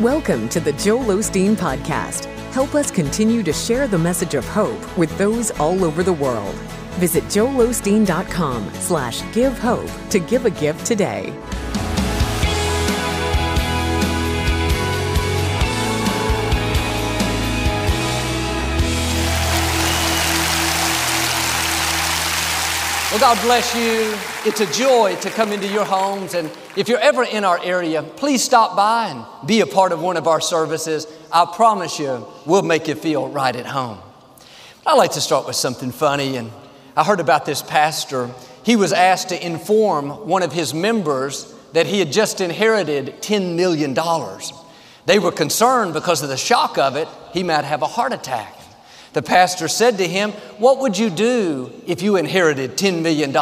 Welcome to the Joel Osteen Podcast. Help us continue to share the message of hope with those all over the world. Visit joelosteen.com slash give hope to give a gift today. Well, God bless you. It's a joy to come into your homes. And if you're ever in our area, please stop by and be a part of one of our services. I promise you, we'll make you feel right at home. I like to start with something funny. And I heard about this pastor. He was asked to inform one of his members that he had just inherited $10 million. They were concerned because of the shock of it, he might have a heart attack. The pastor said to him, What would you do if you inherited $10 million?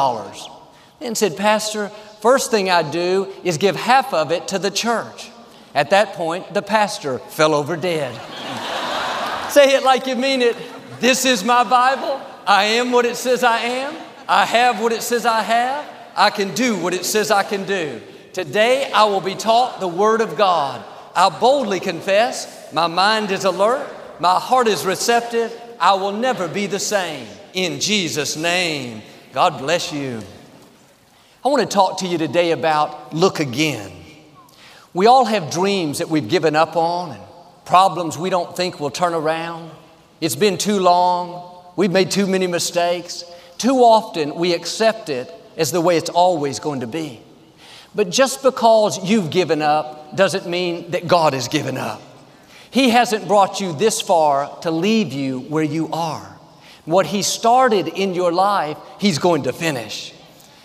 And said, Pastor, first thing I'd do is give half of it to the church. At that point, the pastor fell over dead. Say it like you mean it. This is my Bible. I am what it says I am. I have what it says I have. I can do what it says I can do. Today, I will be taught the Word of God. I boldly confess, my mind is alert, my heart is receptive. I will never be the same. In Jesus' name, God bless you. I want to talk to you today about look again. We all have dreams that we've given up on and problems we don't think will turn around. It's been too long. We've made too many mistakes. Too often we accept it as the way it's always going to be. But just because you've given up doesn't mean that God has given up. He hasn't brought you this far to leave you where you are. What He started in your life, He's going to finish.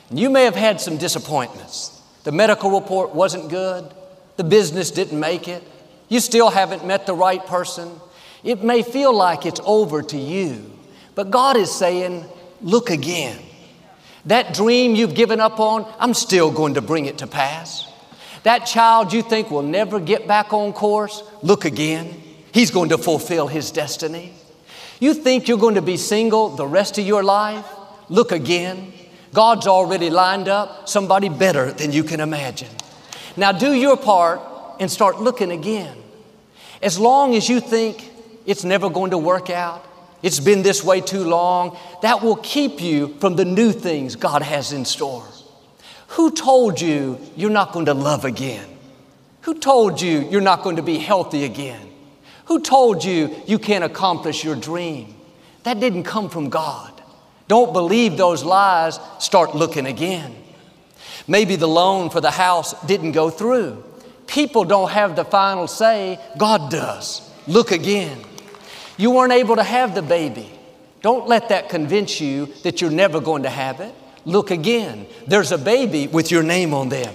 You may have had some disappointments. The medical report wasn't good, the business didn't make it, you still haven't met the right person. It may feel like it's over to you, but God is saying, Look again. That dream you've given up on, I'm still going to bring it to pass. That child you think will never get back on course, look again. He's going to fulfill his destiny. You think you're going to be single the rest of your life? Look again. God's already lined up somebody better than you can imagine. Now do your part and start looking again. As long as you think it's never going to work out, it's been this way too long, that will keep you from the new things God has in store. Who told you you're not going to love again? Who told you you're not going to be healthy again? Who told you you can't accomplish your dream? That didn't come from God. Don't believe those lies, start looking again. Maybe the loan for the house didn't go through. People don't have the final say, God does. Look again. You weren't able to have the baby. Don't let that convince you that you're never going to have it. Look again. There's a baby with your name on them.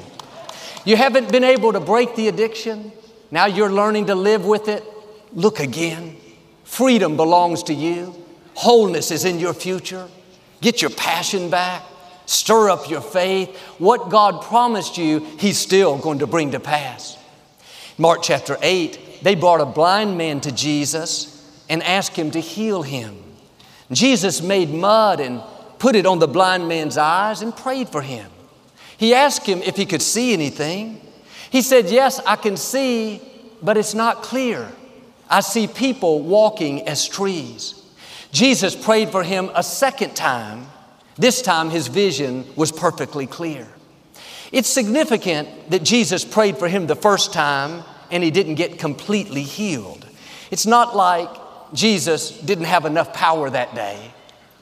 You haven't been able to break the addiction. Now you're learning to live with it. Look again. Freedom belongs to you. Wholeness is in your future. Get your passion back. Stir up your faith. What God promised you, He's still going to bring to pass. Mark chapter 8, they brought a blind man to Jesus and asked him to heal him. Jesus made mud and put it on the blind man's eyes and prayed for him. He asked him if he could see anything. He said, Yes, I can see, but it's not clear. I see people walking as trees. Jesus prayed for him a second time. This time his vision was perfectly clear. It's significant that Jesus prayed for him the first time and he didn't get completely healed. It's not like Jesus didn't have enough power that day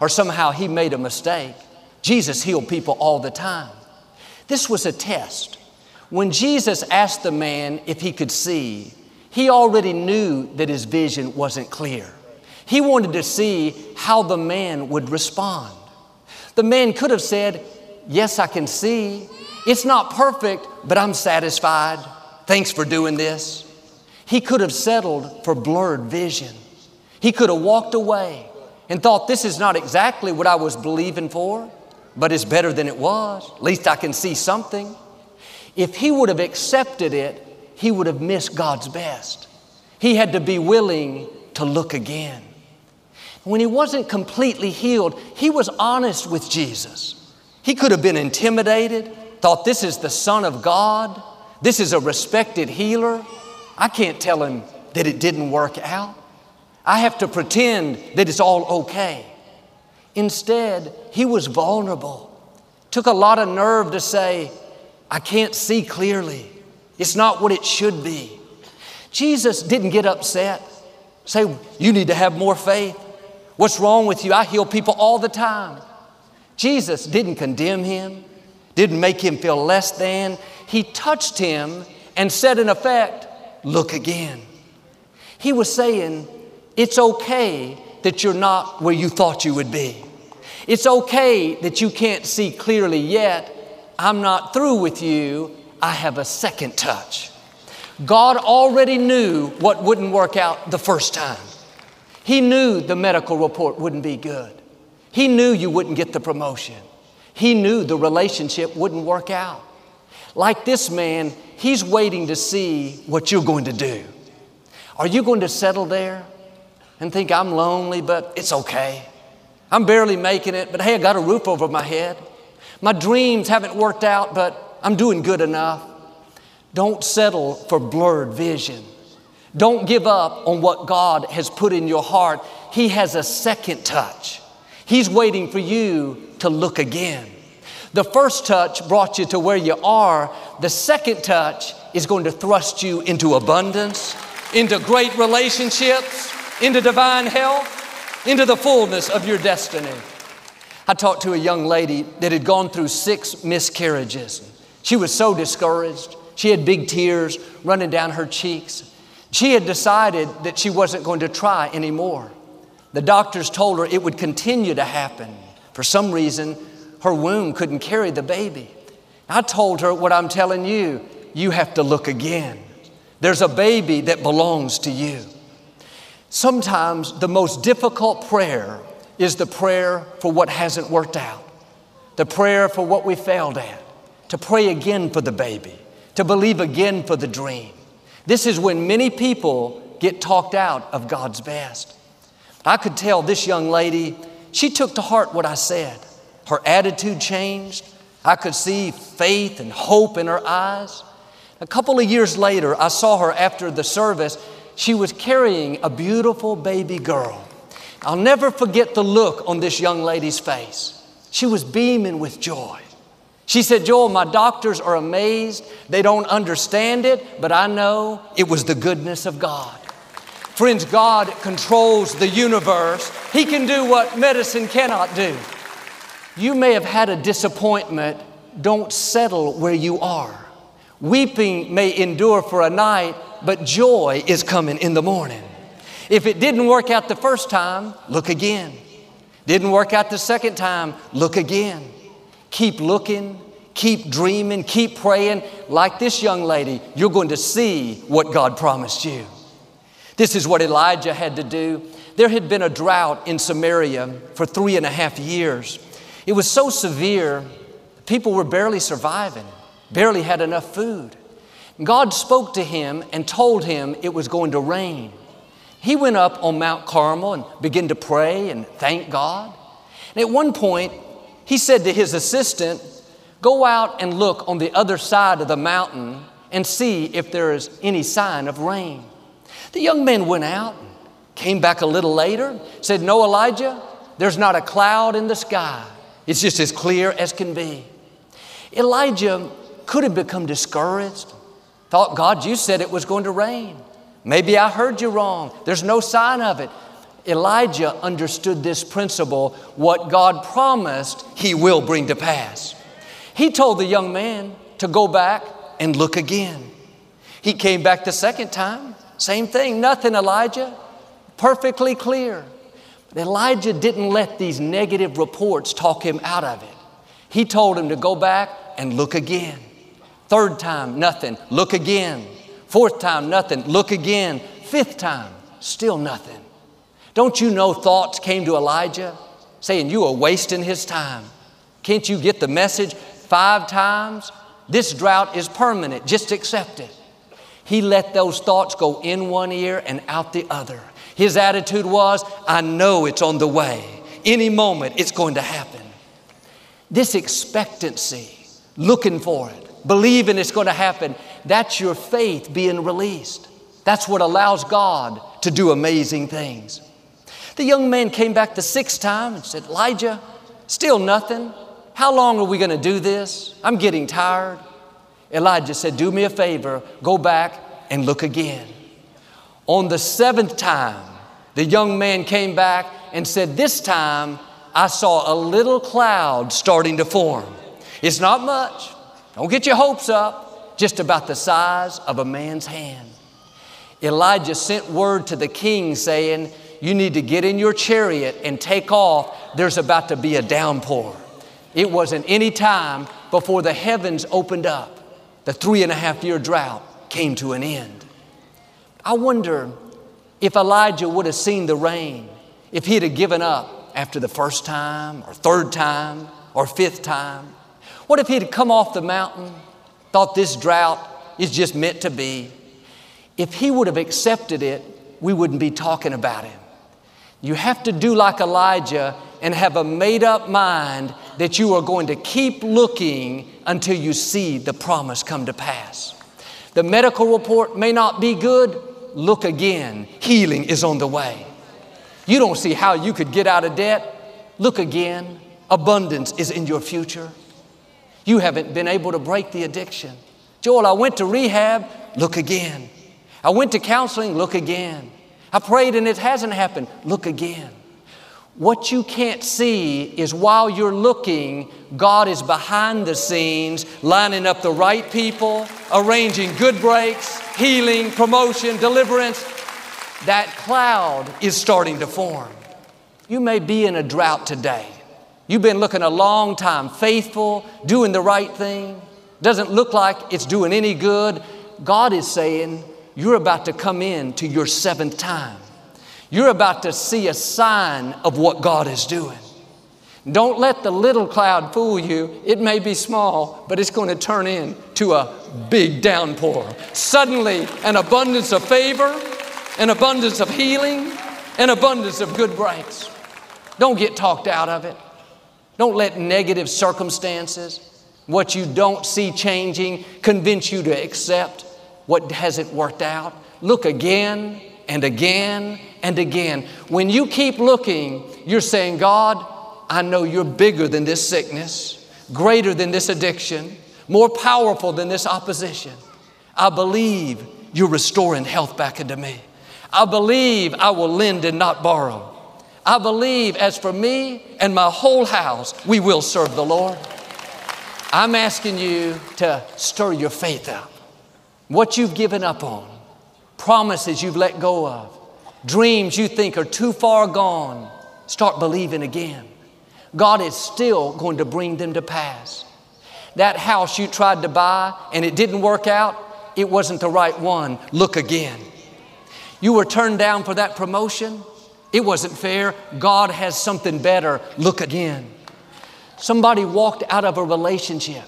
or somehow he made a mistake. Jesus healed people all the time. This was a test. When Jesus asked the man if he could see, he already knew that his vision wasn't clear. He wanted to see how the man would respond. The man could have said, Yes, I can see. It's not perfect, but I'm satisfied. Thanks for doing this. He could have settled for blurred vision. He could have walked away and thought, this is not exactly what I was believing for, but it's better than it was. At least I can see something. If he would have accepted it, he would have missed God's best. He had to be willing to look again. When he wasn't completely healed, he was honest with Jesus. He could have been intimidated, thought this is the Son of God, this is a respected healer. I can't tell him that it didn't work out. I have to pretend that it's all okay. Instead, he was vulnerable. Took a lot of nerve to say, I can't see clearly. It's not what it should be. Jesus didn't get upset, say, You need to have more faith. What's wrong with you? I heal people all the time. Jesus didn't condemn him, didn't make him feel less than. He touched him and said, in effect, Look again. He was saying, It's okay that you're not where you thought you would be. It's okay that you can't see clearly yet. I'm not through with you. I have a second touch. God already knew what wouldn't work out the first time. He knew the medical report wouldn't be good. He knew you wouldn't get the promotion. He knew the relationship wouldn't work out. Like this man, he's waiting to see what you're going to do. Are you going to settle there and think, I'm lonely, but it's okay? I'm barely making it, but hey, I got a roof over my head. My dreams haven't worked out, but I'm doing good enough. Don't settle for blurred vision. Don't give up on what God has put in your heart. He has a second touch. He's waiting for you to look again. The first touch brought you to where you are. The second touch is going to thrust you into abundance, into great relationships, into divine health, into the fullness of your destiny. I talked to a young lady that had gone through six miscarriages. She was so discouraged. She had big tears running down her cheeks. She had decided that she wasn't going to try anymore. The doctors told her it would continue to happen. For some reason, her womb couldn't carry the baby. I told her what I'm telling you you have to look again. There's a baby that belongs to you. Sometimes the most difficult prayer is the prayer for what hasn't worked out, the prayer for what we failed at, to pray again for the baby to believe again for the dream. This is when many people get talked out of God's best. I could tell this young lady, she took to heart what I said. Her attitude changed. I could see faith and hope in her eyes. A couple of years later, I saw her after the service. She was carrying a beautiful baby girl. I'll never forget the look on this young lady's face. She was beaming with joy. She said, Joel, my doctors are amazed. They don't understand it, but I know it was the goodness of God. Friends, God controls the universe. He can do what medicine cannot do. You may have had a disappointment. Don't settle where you are. Weeping may endure for a night, but joy is coming in the morning. If it didn't work out the first time, look again. Didn't work out the second time, look again. Keep looking, keep dreaming, keep praying. Like this young lady, you're going to see what God promised you. This is what Elijah had to do. There had been a drought in Samaria for three and a half years. It was so severe, people were barely surviving, barely had enough food. God spoke to him and told him it was going to rain. He went up on Mount Carmel and began to pray and thank God. And at one point, he said to his assistant, Go out and look on the other side of the mountain and see if there is any sign of rain. The young man went out, came back a little later, said, No, Elijah, there's not a cloud in the sky. It's just as clear as can be. Elijah could have become discouraged, thought, God, you said it was going to rain. Maybe I heard you wrong. There's no sign of it. Elijah understood this principle what God promised, he will bring to pass. He told the young man to go back and look again. He came back the second time, same thing, nothing, Elijah, perfectly clear. But Elijah didn't let these negative reports talk him out of it. He told him to go back and look again. Third time, nothing, look again. Fourth time, nothing, look again. Fifth time, still nothing. Don't you know thoughts came to Elijah saying, You are wasting his time? Can't you get the message five times? This drought is permanent, just accept it. He let those thoughts go in one ear and out the other. His attitude was, I know it's on the way. Any moment it's going to happen. This expectancy, looking for it, believing it's going to happen, that's your faith being released. That's what allows God to do amazing things. The young man came back the sixth time and said, Elijah, still nothing. How long are we going to do this? I'm getting tired. Elijah said, Do me a favor, go back and look again. On the seventh time, the young man came back and said, This time I saw a little cloud starting to form. It's not much. Don't get your hopes up, just about the size of a man's hand. Elijah sent word to the king saying, You need to get in your chariot and take off. There's about to be a downpour. It wasn't any time before the heavens opened up. The three and a half year drought came to an end. I wonder if Elijah would have seen the rain, if he'd have given up after the first time, or third time, or fifth time. What if he'd come off the mountain, thought this drought is just meant to be? If he would have accepted it, we wouldn't be talking about him. You have to do like Elijah and have a made up mind that you are going to keep looking until you see the promise come to pass. The medical report may not be good, look again. Healing is on the way. You don't see how you could get out of debt, look again. Abundance is in your future. You haven't been able to break the addiction. Joel, I went to rehab, look again. I went to counseling, look again. I prayed and it hasn't happened, look again. What you can't see is while you're looking, God is behind the scenes, lining up the right people, arranging good breaks, healing, promotion, deliverance. That cloud is starting to form. You may be in a drought today. You've been looking a long time, faithful, doing the right thing. Doesn't look like it's doing any good. God is saying, You're about to come in to your seventh time. You're about to see a sign of what God is doing. Don't let the little cloud fool you. It may be small, but it's going to turn into a big downpour. Suddenly, an abundance of favor, an abundance of healing, an abundance of good breaks. Don't get talked out of it. Don't let negative circumstances, what you don't see changing, convince you to accept what hasn't worked out. Look again and again and again. When you keep looking, you're saying, God, I know you're bigger than this sickness, greater than this addiction, more powerful than this opposition. I believe you're restoring health back into me. I believe I will lend and not borrow. I believe as for me and my whole house, we will serve the Lord. I'm asking you to stir your faith up. What you've given up on, promises you've let go of, dreams you think are too far gone, start believing again. God is still going to bring them to pass. That house you tried to buy and it didn't work out, it wasn't the right one. Look again. You were turned down for that promotion, it wasn't fair. God has something better. Look again. Somebody walked out of a relationship,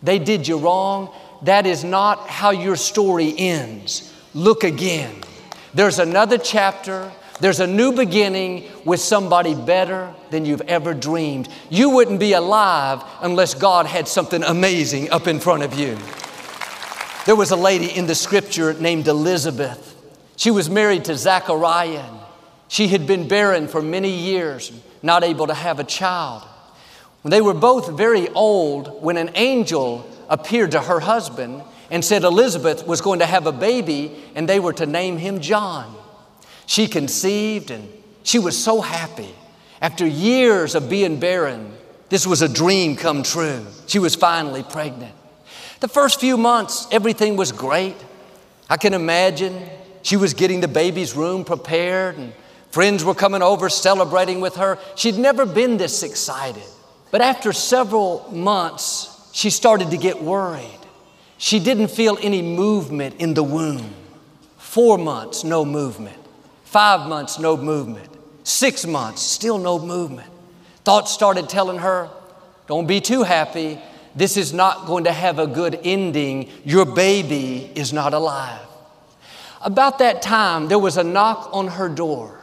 they did you wrong. That is not how your story ends. Look again. There's another chapter. There's a new beginning with somebody better than you've ever dreamed. You wouldn't be alive unless God had something amazing up in front of you. There was a lady in the scripture named Elizabeth. She was married to Zachariah. She had been barren for many years, not able to have a child. They were both very old when an angel appeared to her husband and said Elizabeth was going to have a baby and they were to name him John. She conceived and she was so happy. After years of being barren, this was a dream come true. She was finally pregnant. The first few months, everything was great. I can imagine she was getting the baby's room prepared and friends were coming over celebrating with her. She'd never been this excited. But after several months, she started to get worried. She didn't feel any movement in the womb. Four months, no movement. Five months, no movement. Six months, still no movement. Thoughts started telling her, Don't be too happy. This is not going to have a good ending. Your baby is not alive. About that time, there was a knock on her door.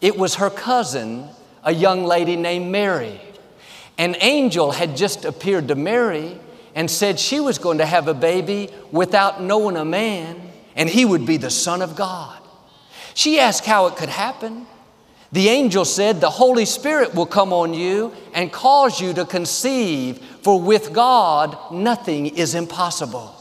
It was her cousin, a young lady named Mary. An angel had just appeared to Mary and said she was going to have a baby without knowing a man and he would be the Son of God. She asked how it could happen. The angel said, The Holy Spirit will come on you and cause you to conceive, for with God nothing is impossible.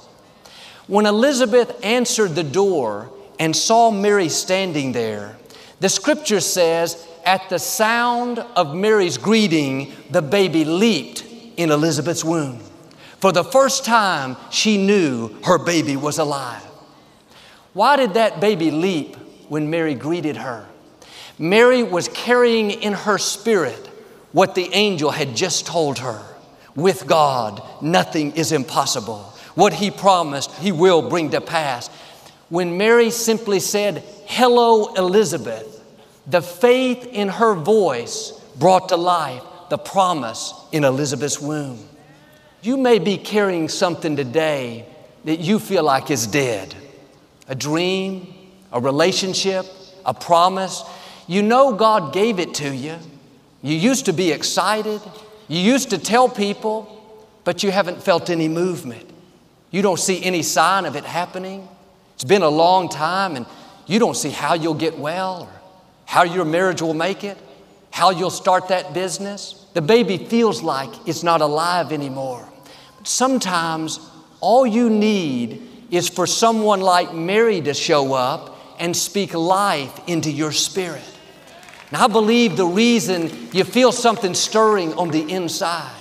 When Elizabeth answered the door and saw Mary standing there, the scripture says, At the sound of Mary's greeting, the baby leaped in Elizabeth's womb. For the first time, she knew her baby was alive. Why did that baby leap when Mary greeted her? Mary was carrying in her spirit what the angel had just told her. With God, nothing is impossible. What He promised, He will bring to pass. When Mary simply said, Hello, Elizabeth, the faith in her voice brought to life the promise in Elizabeth's womb. You may be carrying something today that you feel like is dead a dream, a relationship, a promise. You know God gave it to you. You used to be excited. You used to tell people, but you haven't felt any movement. You don't see any sign of it happening. It's been a long time and you don't see how you'll get well or how your marriage will make it, how you'll start that business. The baby feels like it's not alive anymore. But sometimes all you need is for someone like Mary to show up and speak life into your spirit. Now, I believe the reason you feel something stirring on the inside,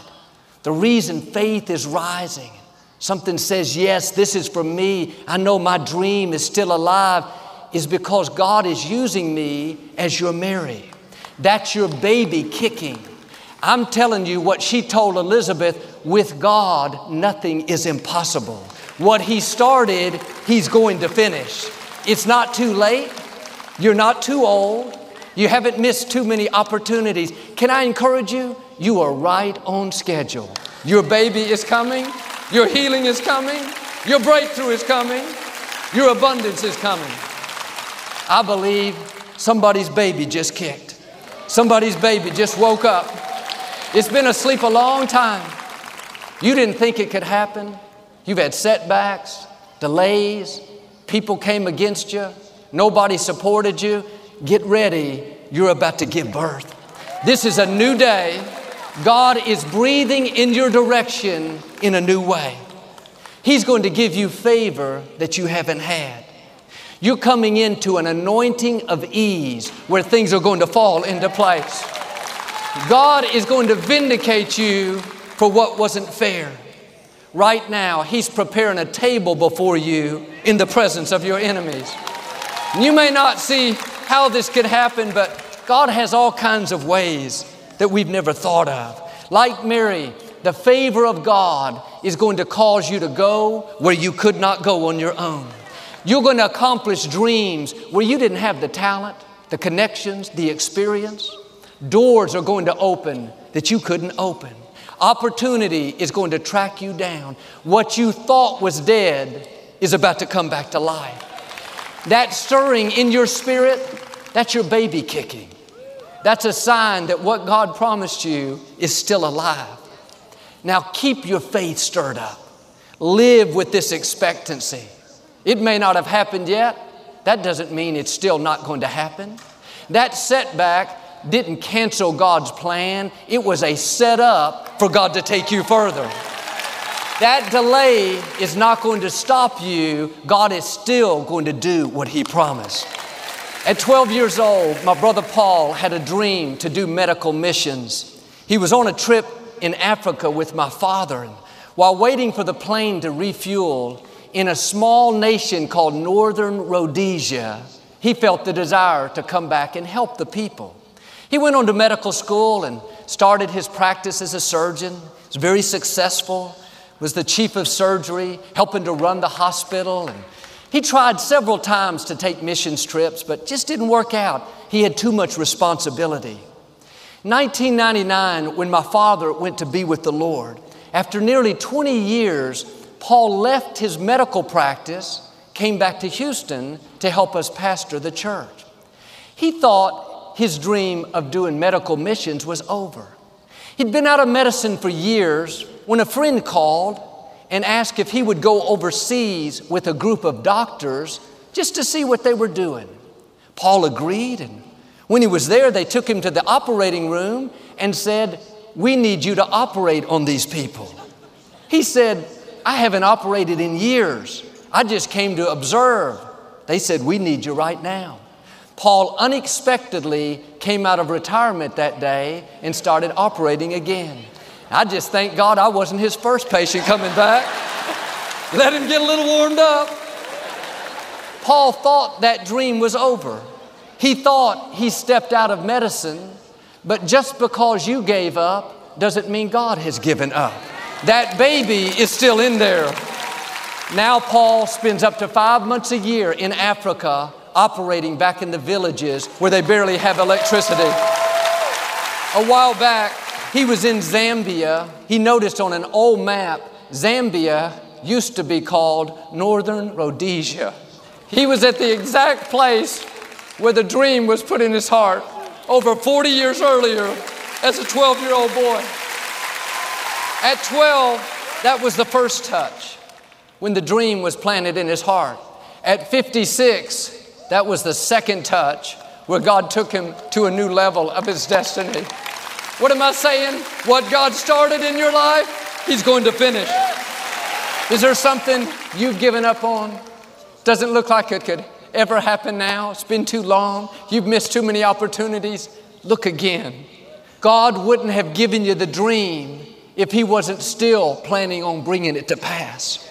the reason faith is rising, something says, Yes, this is for me, I know my dream is still alive, is because God is using me as your Mary. That's your baby kicking. I'm telling you what she told Elizabeth with God, nothing is impossible. What He started, He's going to finish. It's not too late. You're not too old. You haven't missed too many opportunities. Can I encourage you? You are right on schedule. Your baby is coming, your healing is coming, your breakthrough is coming, your abundance is coming. I believe somebody's baby just kicked. Somebody's baby just woke up. It's been asleep a long time. You didn't think it could happen. You've had setbacks, delays, people came against you, nobody supported you get ready, you're about to give birth. This is a new day. God is breathing in your direction in a new way. He's going to give you favor that you haven't had. You're coming into an anointing of ease where things are going to fall into place. God is going to vindicate you for what wasn't fair. Right now, He's preparing a table before you in the presence of your enemies. You may not see how this could happen, but God has all kinds of ways that we've never thought of. Like Mary, the favor of God is going to cause you to go where you could not go on your own. You're going to accomplish dreams where you didn't have the talent, the connections, the experience. Doors are going to open that you couldn't open. Opportunity is going to track you down. What you thought was dead is about to come back to life. That stirring in your spirit, that's your baby kicking. That's a sign that what God promised you is still alive. Now keep your faith stirred up. Live with this expectancy. It may not have happened yet. That doesn't mean it's still not going to happen. That setback didn't cancel God's plan, it was a setup for God to take you further. That delay is not going to stop you. God is still going to do what He promised. At 12 years old, my brother Paul had a dream to do medical missions. He was on a trip in Africa with my father. And while waiting for the plane to refuel in a small nation called Northern Rhodesia, he felt the desire to come back and help the people. He went on to medical school and started his practice as a surgeon. He was very successful was the chief of surgery, helping to run the hospital. And he tried several times to take missions trips, but just didn't work out. He had too much responsibility. 1999, when my father went to be with the Lord, after nearly 20 years, Paul left his medical practice, came back to Houston to help us pastor the church. He thought his dream of doing medical missions was over. He'd been out of medicine for years when a friend called and asked if he would go overseas with a group of doctors just to see what they were doing. Paul agreed, and when he was there, they took him to the operating room and said, We need you to operate on these people. He said, I haven't operated in years. I just came to observe. They said, We need you right now. Paul unexpectedly came out of retirement that day and started operating again. I just thank God I wasn't his first patient coming back. Let him get a little warmed up. Paul thought that dream was over. He thought he stepped out of medicine, but just because you gave up doesn't mean God has given up. That baby is still in there. Now, Paul spends up to five months a year in Africa operating back in the villages where they barely have electricity. A while back, he was in Zambia. He noticed on an old map, Zambia used to be called Northern Rhodesia. He was at the exact place where the dream was put in his heart over 40 years earlier as a 12 year old boy. At 12, that was the first touch when the dream was planted in his heart. At 56, that was the second touch where God took him to a new level of his destiny. What am I saying? What God started in your life, He's going to finish. Is there something you've given up on? Doesn't look like it could ever happen now. It's been too long. You've missed too many opportunities. Look again. God wouldn't have given you the dream if He wasn't still planning on bringing it to pass.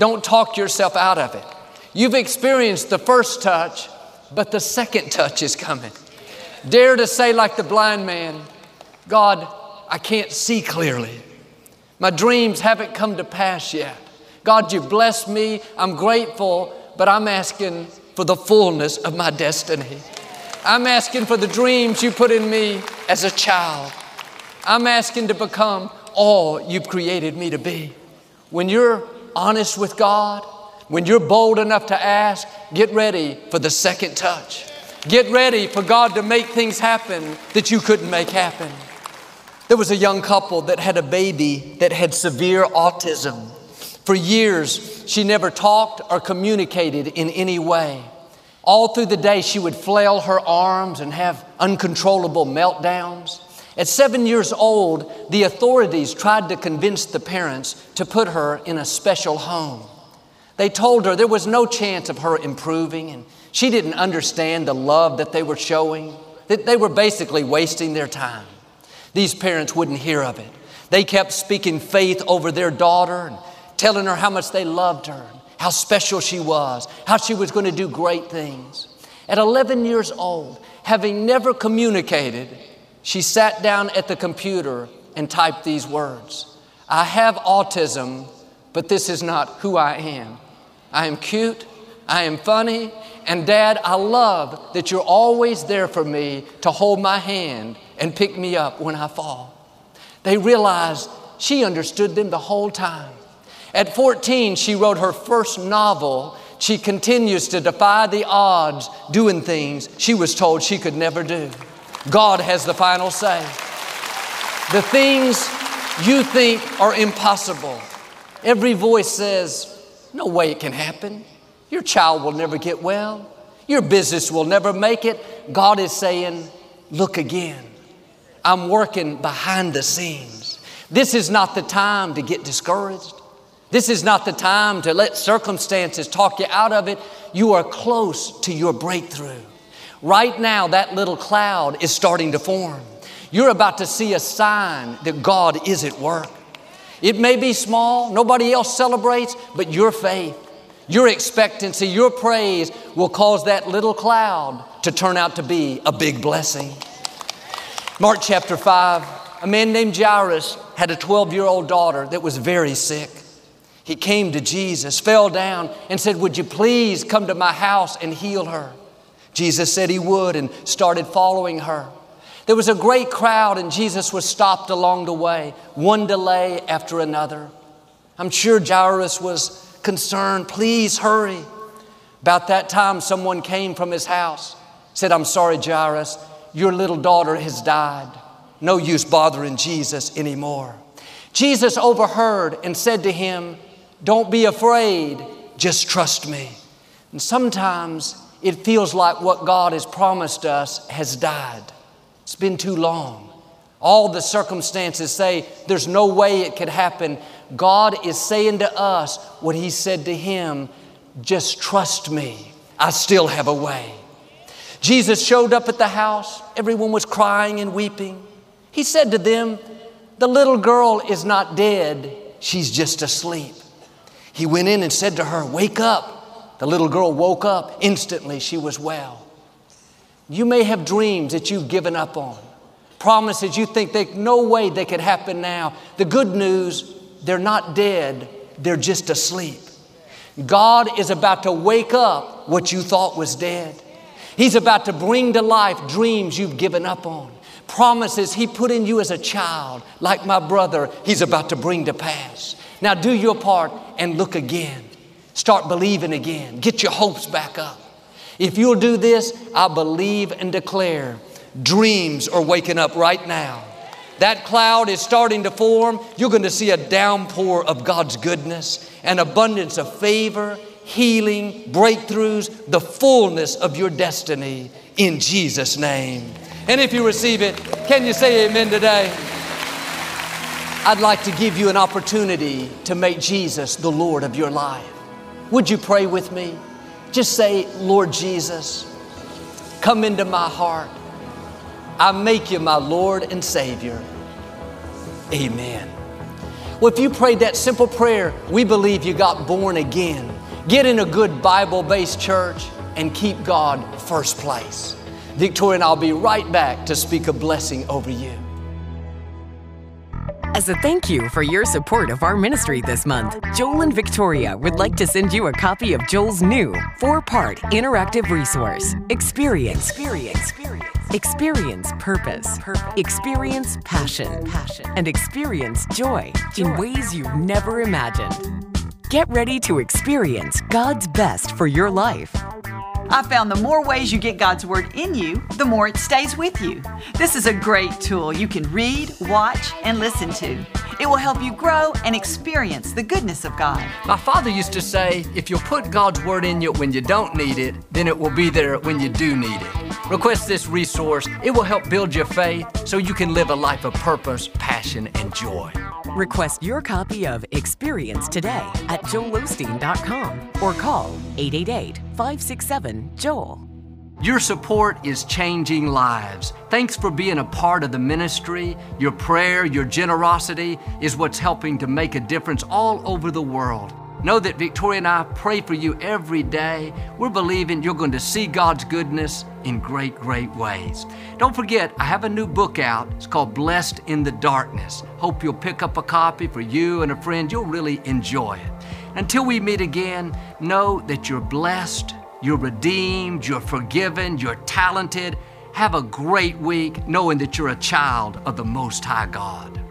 Don't talk yourself out of it. You've experienced the first touch, but the second touch is coming. Dare to say, like the blind man, God, I can't see clearly. My dreams haven't come to pass yet. God, you blessed me. I'm grateful, but I'm asking for the fullness of my destiny. I'm asking for the dreams you put in me as a child. I'm asking to become all you've created me to be. When you're honest with God, when you're bold enough to ask, get ready for the second touch. Get ready for God to make things happen that you couldn't make happen. There was a young couple that had a baby that had severe autism. For years, she never talked or communicated in any way. All through the day, she would flail her arms and have uncontrollable meltdowns. At seven years old, the authorities tried to convince the parents to put her in a special home. They told her there was no chance of her improving, and she didn't understand the love that they were showing, that they were basically wasting their time. These parents wouldn't hear of it. They kept speaking faith over their daughter and telling her how much they loved her, how special she was, how she was going to do great things. At 11 years old, having never communicated, she sat down at the computer and typed these words I have autism, but this is not who I am. I am cute, I am funny, and Dad, I love that you're always there for me to hold my hand and pick me up when I fall. They realized she understood them the whole time. At 14, she wrote her first novel. She continues to defy the odds, doing things she was told she could never do. God has the final say. The things you think are impossible, every voice says, No way it can happen. Your child will never get well. Your business will never make it. God is saying, Look again. I'm working behind the scenes. This is not the time to get discouraged. This is not the time to let circumstances talk you out of it. You are close to your breakthrough. Right now, that little cloud is starting to form. You're about to see a sign that God is at work. It may be small, nobody else celebrates, but your faith, your expectancy, your praise will cause that little cloud to turn out to be a big blessing. Mark chapter 5, a man named Jairus had a 12 year old daughter that was very sick. He came to Jesus, fell down, and said, Would you please come to my house and heal her? Jesus said he would and started following her. There was a great crowd, and Jesus was stopped along the way, one delay after another. I'm sure Jairus was concerned. Please hurry. About that time, someone came from his house, said, I'm sorry, Jairus, your little daughter has died. No use bothering Jesus anymore. Jesus overheard and said to him, Don't be afraid, just trust me. And sometimes it feels like what God has promised us has died. It's been too long. All the circumstances say there's no way it could happen. God is saying to us what He said to him just trust me, I still have a way. Jesus showed up at the house, everyone was crying and weeping. He said to them, The little girl is not dead, she's just asleep. He went in and said to her, Wake up. The little girl woke up. Instantly, she was well. You may have dreams that you've given up on, promises you think that no way they could happen now. The good news, they're not dead, they're just asleep. God is about to wake up what you thought was dead. He's about to bring to life dreams you've given up on. Promises He put in you as a child, like my brother, He's about to bring to pass. Now do your part and look again. Start believing again. Get your hopes back up. If you'll do this, I believe and declare dreams are waking up right now. That cloud is starting to form. You're going to see a downpour of God's goodness, an abundance of favor, healing, breakthroughs, the fullness of your destiny in Jesus' name. And if you receive it, can you say amen today? I'd like to give you an opportunity to make Jesus the Lord of your life. Would you pray with me? Just say, Lord Jesus, come into my heart. I make you my Lord and Savior. Amen. Well, if you prayed that simple prayer, we believe you got born again. Get in a good Bible based church and keep God first place. Victoria and I'll be right back to speak a blessing over you. As a thank you for your support of our ministry this month, Joel and Victoria would like to send you a copy of Joel's new four part interactive resource Experience. Experience. Experience. Experience purpose. purpose. Experience passion. passion. And experience joy, joy in ways you've never imagined. Get ready to experience God's best for your life. I found the more ways you get God's Word in you, the more it stays with you. This is a great tool you can read, watch, and listen to. It will help you grow and experience the goodness of God. My father used to say, if you'll put God's Word in you when you don't need it, then it will be there when you do need it. Request this resource. It will help build your faith so you can live a life of purpose, passion, and joy. Request your copy of Experience today at joelosteen.com or call 888 567 Joel. Your support is changing lives. Thanks for being a part of the ministry. Your prayer, your generosity is what's helping to make a difference all over the world. Know that Victoria and I pray for you every day. We're believing you're going to see God's goodness in great, great ways. Don't forget, I have a new book out. It's called Blessed in the Darkness. Hope you'll pick up a copy for you and a friend. You'll really enjoy it. Until we meet again, know that you're blessed, you're redeemed, you're forgiven, you're talented. Have a great week knowing that you're a child of the Most High God.